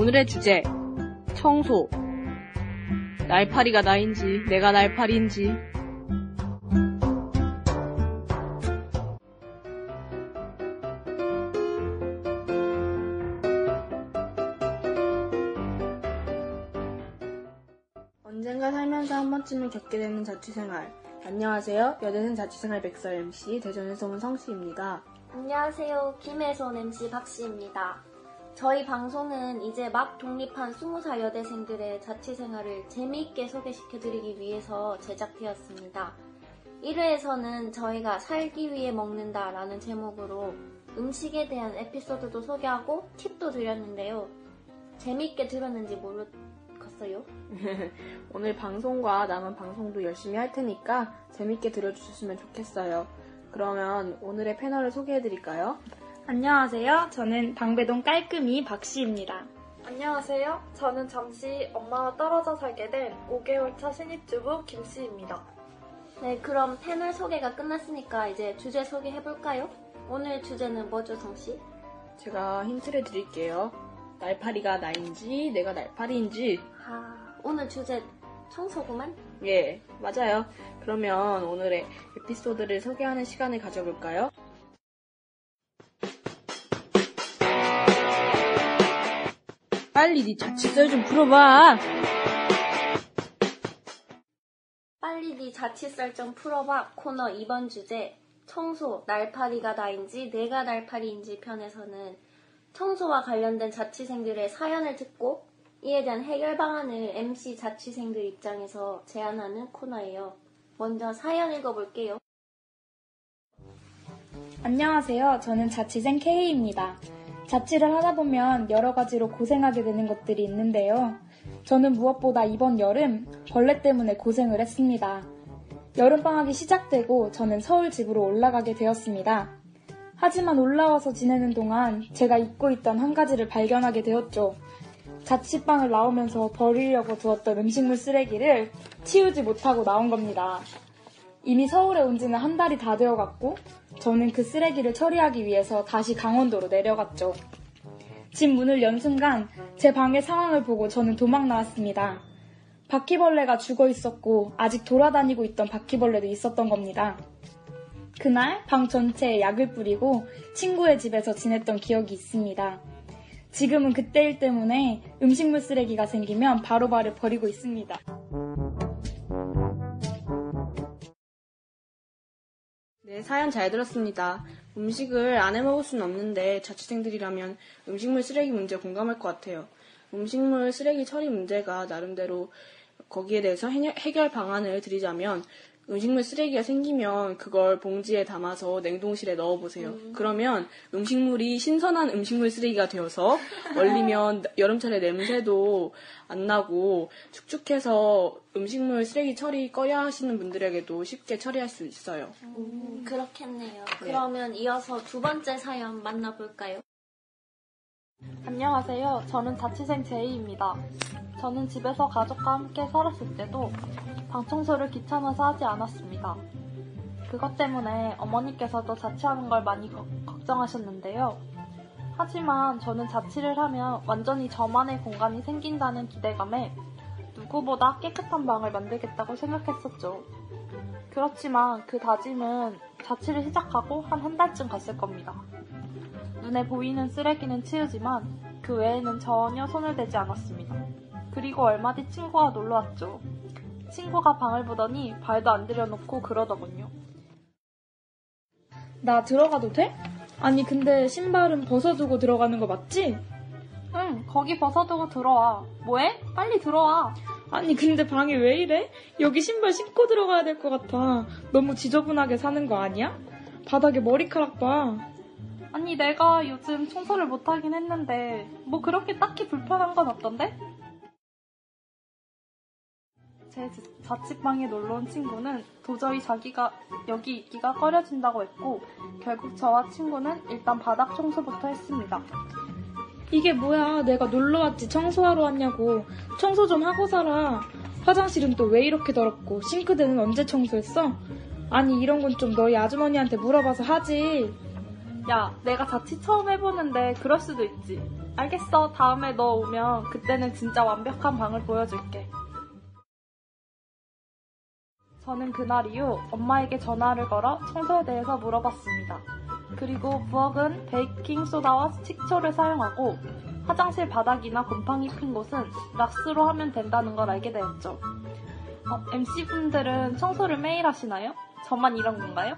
오늘의 주제 청소. 날파리가 나인지 내가 날파리인지. 언젠가 살면서 한 번쯤은 겪게 되는 자취생활. 안녕하세요. 여대생 자취생활 백서 MC 대전에서 온 성씨입니다. 안녕하세요. 김혜선 MC 박씨입니다. 저희 방송은 이제 막 독립한 20살 여대생들의 자취 생활을 재미있게 소개시켜드리기 위해서 제작되었습니다. 1회에서는 저희가 살기 위해 먹는다 라는 제목으로 음식에 대한 에피소드도 소개하고 팁도 드렸는데요. 재미있게 들었는지 모르겠어요. 오늘 방송과 남은 방송도 열심히 할 테니까 재밌게 들어주셨으면 좋겠어요. 그러면 오늘의 패널을 소개해드릴까요? 안녕하세요. 저는 방배동 깔끔이 박씨입니다. 안녕하세요. 저는 잠시 엄마와 떨어져 살게 된 5개월 차 신입주부 김씨입니다. 네, 그럼 패널 소개가 끝났으니까 이제 주제 소개해볼까요? 오늘 주제는 뭐죠, 성씨? 제가 힌트를 드릴게요. 날파리가 나인지 내가 날파리인지 아, 오늘 주제 청소구만? 예 맞아요. 그러면 오늘의 에피소드를 소개하는 시간을 가져볼까요? 빨리 네 자취설 좀 풀어봐. 빨리 네 자취설 좀 풀어봐 코너 2번 주제 청소 날파리가 나인지 내가 날파리인지 편에서는 청소와 관련된 자취생들의 사연을 듣고 이에 대한 해결 방안을 MC 자취생들 입장에서 제안하는 코너예요. 먼저 사연 읽어볼게요. 안녕하세요. 저는 자취생 K입니다. 자취를 하다 보면 여러 가지로 고생하게 되는 것들이 있는데요. 저는 무엇보다 이번 여름 벌레 때문에 고생을 했습니다. 여름방학이 시작되고 저는 서울 집으로 올라가게 되었습니다. 하지만 올라와서 지내는 동안 제가 잊고 있던 한 가지를 발견하게 되었죠. 자취방을 나오면서 버리려고 두었던 음식물 쓰레기를 치우지 못하고 나온 겁니다. 이미 서울에 온 지는 한 달이 다 되어갔고, 저는 그 쓰레기를 처리하기 위해서 다시 강원도로 내려갔죠. 집 문을 연 순간 제 방의 상황을 보고 저는 도망 나왔습니다. 바퀴벌레가 죽어 있었고, 아직 돌아다니고 있던 바퀴벌레도 있었던 겁니다. 그날 방 전체에 약을 뿌리고 친구의 집에서 지냈던 기억이 있습니다. 지금은 그때 일 때문에 음식물 쓰레기가 생기면 바로바로 버리고 있습니다. 네, 사연 잘 들었습니다. 음식을 안 해 먹을 수는 없는데 자취생들이라면 음식물 쓰레기 문제 공감할 것 같아요. 음식물 쓰레기 처리 문제가 나름대로 거기에 대해서 해결- 방안을 드리자면 음식물 쓰레기가 생기면 그걸 봉지에 담아서 냉동실에 넣어보세요. 그러면 음식물이 신선한 음식물 쓰레기가 되어서 얼리면 여름철에 냄새도 안 나고 축축해서 음식물 쓰레기 처리 꺼려 하시는 분들에게도 쉽게 처리할 수 있어요. 음, 그렇겠네요. 그러면 이어서 두 번째 사연 만나볼까요? 안녕하세요. 저는 자취생 제이입니다. 저는 집에서 가족과 함께 살았을 때도 방 청소를 귀찮아서 하지 않았습니다. 그것 때문에 어머니께서도 자취하는 걸 많이 거- 걱정하셨는데요. 하지만 저는 자취를 하면 완전히 저만의 공간이 생긴다는 기대감에 누구보다 깨끗한 방을 만들겠다고 생각했었죠. 그렇지만 그 다짐은 자취를 시작하고 한 한 달쯤 갔을 겁니다. 눈에 보이는 쓰레기는 치우지만 그 외에는 전혀 손을 대지 않았습니다. 그리고 얼마 뒤 친구가 놀러 왔죠. 친구가 방을 보더니 발도 안 들여놓고 그러더군요. 나 들어가도 돼? 아니 근데 신발은 벗어두고 들어가는 거 맞지? 응, 거기 벗어두고 들어와. 뭐해? 빨리 들어와. 아니 근데 방이 왜 이래? 여기 신발 신고 들어가야 될 것 같아. 너무 지저분하게 사는 거 아니야? 바닥에 머리카락 봐. 아니, 내가 요즘 청소를 못하긴 했는데, 뭐 그렇게 딱히 불편한 건 없던데? 제 자취방에 놀러 온 친구는 도저히 자기가 여기 있기가 꺼려진다고 했고, 결국 저와 친구는 일단 바닥 청소부터 했습니다. 이게 뭐야? 내가 놀러 왔지 청소하러 왔냐고. 청소 좀 하고 살아. 화장실은 또 왜 이렇게 더럽고 싱크대는 언제 청소했어? 아니 이런 건 좀 너희 아주머니한테 물어봐서 하지. 야, 내가 자취 처음 해보는데 그럴 수도 있지. 알겠어. 다음에 너 오면 그때는 진짜 완벽한 방을 보여줄게. 저는 그날 이후 엄마에게 전화를 걸어 청소에 대해서 물어봤습니다. 그리고 부엌은 베이킹소다와 식초를 사용하고 화장실 바닥이나 곰팡이 핀 곳은 락스로 하면 된다는 걸 알게 되었죠. MC분들은 청소를 매일 하시나요? 저만 이런 건가요?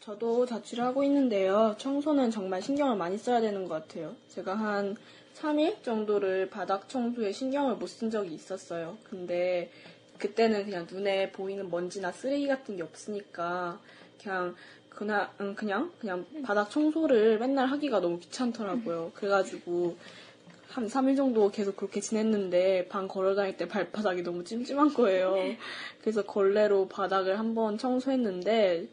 저도 자취를 하고 있는데요. 청소는 정말 신경을 많이 써야 되는 것 같아요. 제가 한 3일 정도를 바닥 청소에 신경을 못 쓴 적이 있었어요. 근데 그때는 그냥 눈에 보이는 먼지나 쓰레기 같은 게 없으니까 그냥 그냥 음, 그냥 그냥 바닥 청소를 맨날 하기가 너무 귀찮더라고요. 그래가지고 한 3일 정도 계속 그렇게 지냈는데 방 걸어 다닐 때 발바닥이 너무 찜찜한 거예요. 그래서 걸레로 바닥을 한번 청소했는데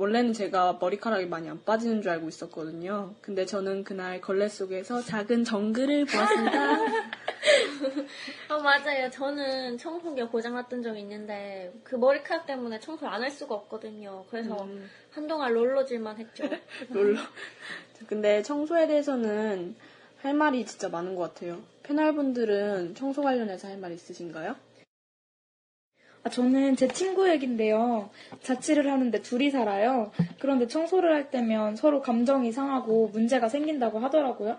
원래는 제가 머리카락이 많이 안 빠지는 줄 알고 있었거든요. 근데 저는 그날 걸레 속에서 작은 정글을 보았습니다. 어, 맞아요. 저는 청소기가 고장났던 적이 있는데 그 머리카락 때문에 청소를 안 할 수가 없거든요. 그래서 음. 한동안 롤러질만 했죠. 롤러. 근데 청소에 대해서는 할 말이 진짜 많은 것 같아요. 패널분들은 청소 관련해서 할 말 있으신가요? 아, 저는 제 친구 얘긴데요. 자취를 하는데 둘이 살아요. 그런데 청소를 할 때면 서로 감정이 상하고 문제가 생긴다고 하더라고요.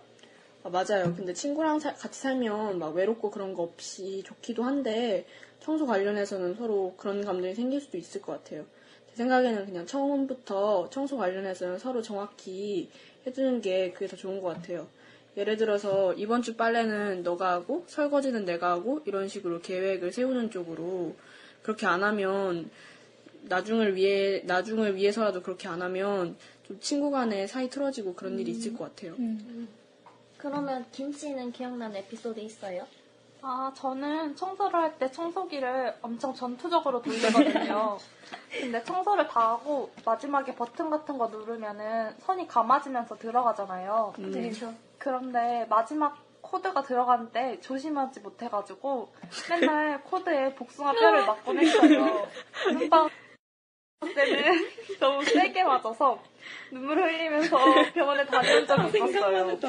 아, 맞아요. 근데 친구랑 사- 같이 살면 막 외롭고 그런 거 없이 좋기도 한데 청소 관련해서는 서로 그런 감정이 생길 수도 있을 것 같아요. 제 생각에는 그냥 처음부터 청소 관련해서는 서로 정확히 해주는 게 그게 더 좋은 것 같아요. 예를 들어서 이번 주 빨래는 너가 하고 설거지는 내가 하고 이런 식으로 계획을 세우는 쪽으로 그렇게 안 하면 나중을 위해 나중을 위해서라도 그렇게 안 하면 좀 친구 간에 사이 틀어지고 그런 일이 있을 것 같아요. 그러면 김 씨는 기억나는 에피소드 있어요? 아, 저는 청소를 할 때 청소기를 엄청 전투적으로 돌리거든요. 근데 청소를 다 하고 마지막에 버튼 같은 거 누르면은 선이 감아지면서 들어가잖아요. 음. 그렇죠. 그런데 마지막 코드가 들어가는데 조심하지 못해가지고 맨날 코드에 복숭아 뼈를 맞곤 했어요. 눈방 때는 너무 세게 맞아서 눈물 흘리면서 병원에 다녀온 적이 있었어요.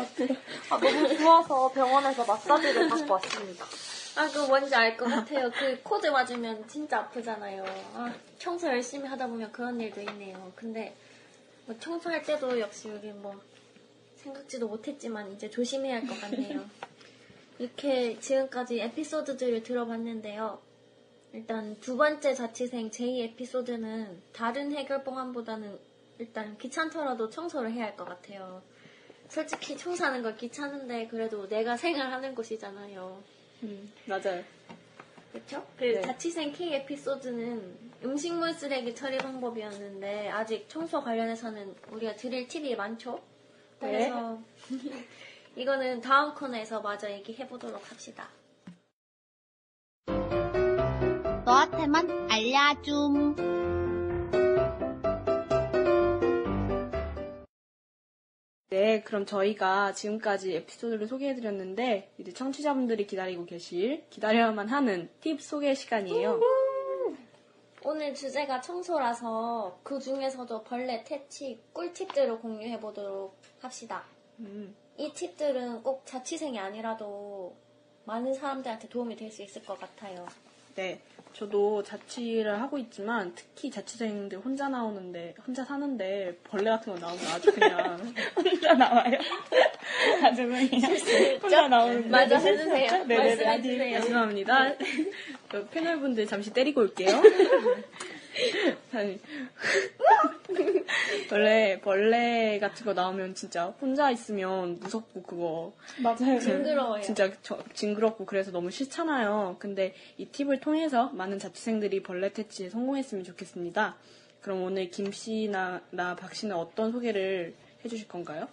아, 너무 부어서 병원에서 마사지를 받고 왔습니다. 아, 그거 뭔지 알 것 같아요. 그 코드 맞으면 진짜 아프잖아요. 아, 청소 열심히 하다 보면 그런 일도 있네요. 근데 뭐 청소할 때도 역시 우리 뭐 생각지도 못했지만 이제 조심해야 할 것 같네요. 이렇게 지금까지 에피소드들을 들어봤는데요. 일단 두 번째 자취생 제2 에피소드는 다른 해결 방안보다는 일단 귀찮더라도 청소를 해야 할 것 같아요. 솔직히 청소하는 걸 귀찮은데 그래도 내가 생활하는 곳이잖아요. 음, 맞아요. 그렇죠? 그 네. 자취생 K 에피소드는 음식물 쓰레기 처리 방법이었는데 아직 청소 관련해서는 우리가 드릴 팁이 많죠? 네. 그래서 이거는 다음 코너에서 마저 얘기해 보도록 합시다. 너한테만 알려줌. 네, 그럼 저희가 지금까지 에피소드를 소개해드렸는데, 이제 청취자분들이 기다리고 계실, 기다려야만 하는 팁 소개 시간이에요. 오늘 주제가 청소라서 그 중에서도 벌레 퇴치 꿀팁들을 공유해 보도록 합시다. 음, 이 팁들은 꼭 자취생이 아니라도 많은 사람들한테 도움이 될 수 있을 것 같아요. 네. 저도 자취를 하고 있지만, 특히 자취생들 혼자 나오는데, 혼자 사는데, 벌레 같은 거 나오면 아주 그냥, 혼자 나와요. 아주 그냥 혼자 나오는 맞아 해주세요. 네네네. 말씀해주세요. 죄송합니다. 저 패널분들 잠시 때리고 올게요. 원래 벌레 같은 거 나오면 진짜 혼자 있으면 무섭고 그거 맞아요. 징그러워요. 진짜 저- 징그럽고 그래서 너무 싫잖아요. 근데 이 팁을 통해서 많은 자취생들이 벌레 퇴치에 성공했으면 좋겠습니다. 그럼 오늘 김 씨나 나박 씨는 어떤 소개를 해주실 건가요?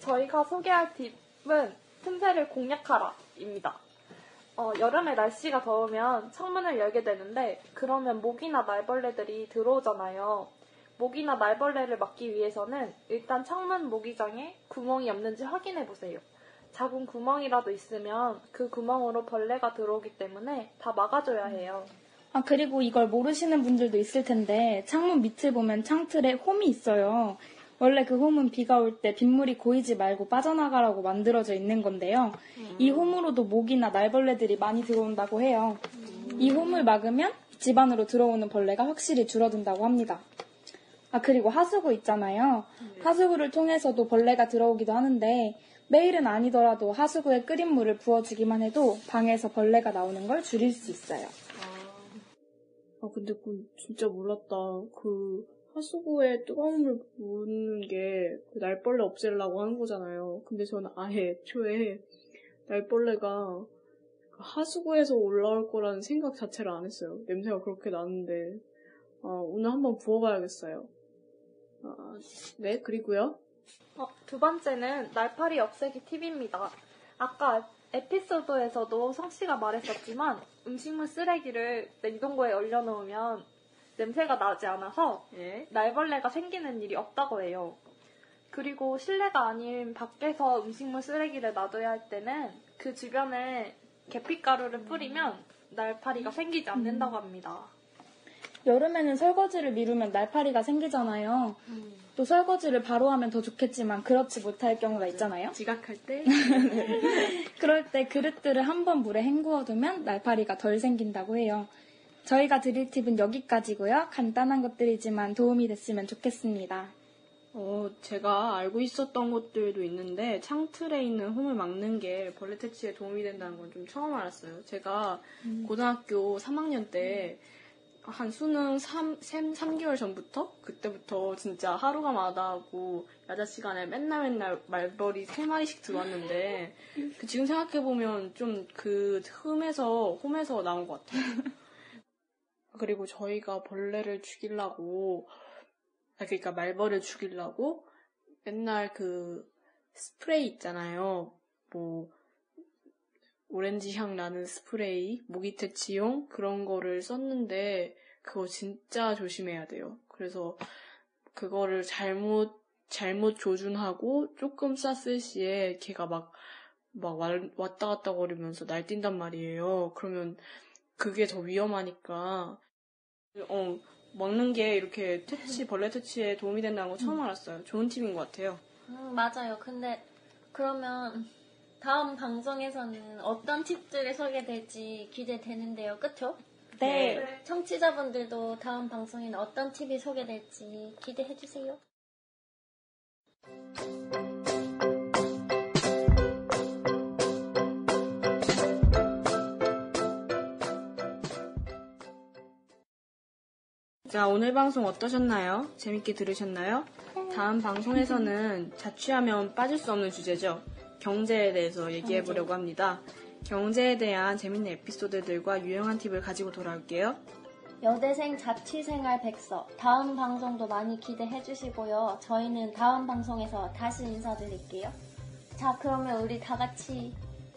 저희가 소개할 팁은 틈새를 공략하라입니다. 어, 여름에 날씨가 더우면 창문을 열게 되는데 그러면 모기나 날벌레들이 들어오잖아요. 모기나 날벌레를 막기 위해서는 일단 창문 모기장에 구멍이 없는지 확인해 보세요. 작은 구멍이라도 있으면 그 구멍으로 벌레가 들어오기 때문에 다 막아줘야 해요. 아, 그리고 이걸 모르시는 분들도 있을 텐데, 창문 밑을 보면 창틀에 홈이 있어요. 원래 그 홈은 비가 올 때 빗물이 고이지 말고 빠져나가라고 만들어져 있는 건데요. 이 홈으로도 모기나 날벌레들이 많이 들어온다고 해요. 이 홈을 막으면 집 안으로 들어오는 벌레가 확실히 줄어든다고 합니다. 아, 그리고 하수구 있잖아요. 하수구를 통해서도 벌레가 들어오기도 하는데, 매일은 아니더라도 하수구에 끓인 물을 부어주기만 해도 방에서 벌레가 나오는 걸 줄일 수 있어요. 아 근데 그 진짜 몰랐다. 그 하수구에 뜨거운 물 부는 게 그 날벌레 없애려고 하는 거잖아요. 근데 저는 아예 애초에 날벌레가 그 하수구에서 올라올 거라는 생각 자체를 안 했어요. 냄새가 그렇게 나는데 아, 오늘 한번 부어봐야겠어요. 아, 네 그리고요. 어, 두 번째는 날파리 없애기 팁입니다. 아까 에피소드에서도 성 씨가 말했었지만 음식물 쓰레기를 냉동고에 얼려놓으면 냄새가 나지 않아서 예. 날벌레가 생기는 일이 없다고 해요. 그리고 실내가 아닌 밖에서 음식물 쓰레기를 놔둬야 할 때는 그 주변에 계피가루를 뿌리면 날파리가 생기지 않는다고 합니다. 여름에는 설거지를 미루면 날파리가 생기잖아요. 또 설거지를 바로 하면 더 좋겠지만 그렇지 못할 경우가 있잖아요. 지각할 때 그럴 때 그릇들을 한 번 물에 헹구어 두면 날파리가 덜 생긴다고 해요. 저희가 드릴 팁은 여기까지고요. 간단한 것들이지만 도움이 됐으면 좋겠습니다. 어, 제가 알고 있었던 것들도 있는데 창틀에 있는 홈을 막는 게 벌레 퇴치에 도움이 된다는 건 좀 처음 알았어요. 제가 고등학교 3학년 때 한 수능 3, 3, 개월 전부터 그때부터 진짜 하루가 마다하고 야자 시간에 맨날 맨날 말벌이 3마리씩 들어왔는데 그 지금 생각해보면 좀 그 흠에서 홈에서 나온 것 같아요. 그리고 저희가 벌레를 죽이려고 아, 그러니까 말벌을 죽이려고 맨날 그 스프레이 있잖아요. 뭐 오렌지 향 나는 스프레이, 모기 퇴치용 그런 거를 썼는데 그거 진짜 조심해야 돼요. 그래서 그거를 잘못 잘못 조준하고 조금 쌌을 시에 걔가 막 막 왔다 갔다 거리면서 날뛴단 말이에요. 그러면 그게 더 위험하니까 어 먹는 게 이렇게 퇴치 벌레 퇴치에 도움이 된다는 거 처음 알았어요. 좋은 팁인 것 같아요. 음, 맞아요. 근데 그러면 다음 방송에서는 어떤 팁들이 소개될지 기대되는데요. 그쵸? 네. 청취자분들도 다음 방송에는 어떤 팁이 소개될지 기대해주세요. 자, 오늘 방송 어떠셨나요? 재밌게 들으셨나요? 다음 방송에서는 자취하면 빠질 수 없는 주제죠. 경제에 대해서 얘기해 보려고 합니다. 경제에 대한 재밌는 에피소드들과 유용한 팁을 가지고 돌아올게요. 여대생 자취생활 백서 다음 방송도 많이 기대해 주시고요. 저희는 다음 방송에서 다시 인사드릴게요. 자, 그러면 우리 다 같이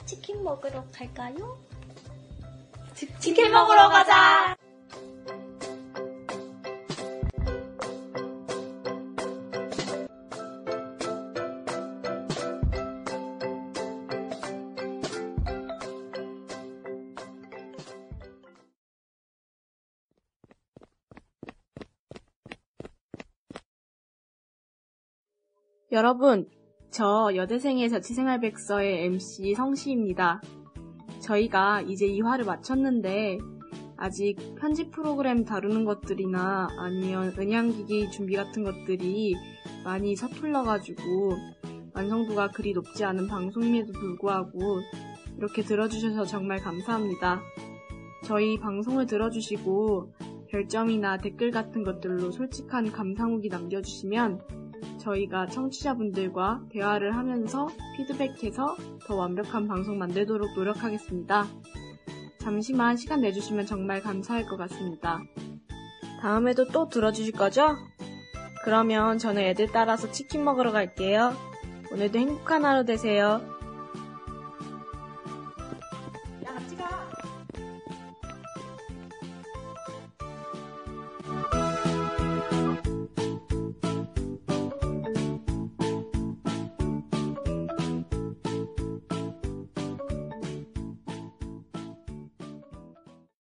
치킨 먹으러 갈까요? 치 킨 먹으러 가자! 여러분, 저 여대생의 자취생활 백서의 MC 성시입니다. 저희가 이제 2화를 마쳤는데 아직 편집 프로그램 다루는 것들이나 아니면 은양기기 준비 같은 것들이 많이 서툴러가지고 완성도가 그리 높지 않은 방송임에도 불구하고 이렇게 들어주셔서 정말 감사합니다. 저희 방송을 들어주시고 별점이나 댓글 같은 것들로 솔직한 감상 후기 남겨주시면 저희가 청취자분들과 대화를 하면서 피드백해서 더 완벽한 방송 만들도록 노력하겠습니다. 잠시만 시간 내주시면 정말 감사할 것 같습니다. 다음에도 또 들어주실 거죠? 그러면 저는 애들 따라서 치킨 먹으러 갈게요. 오늘도 행복한 하루 되세요.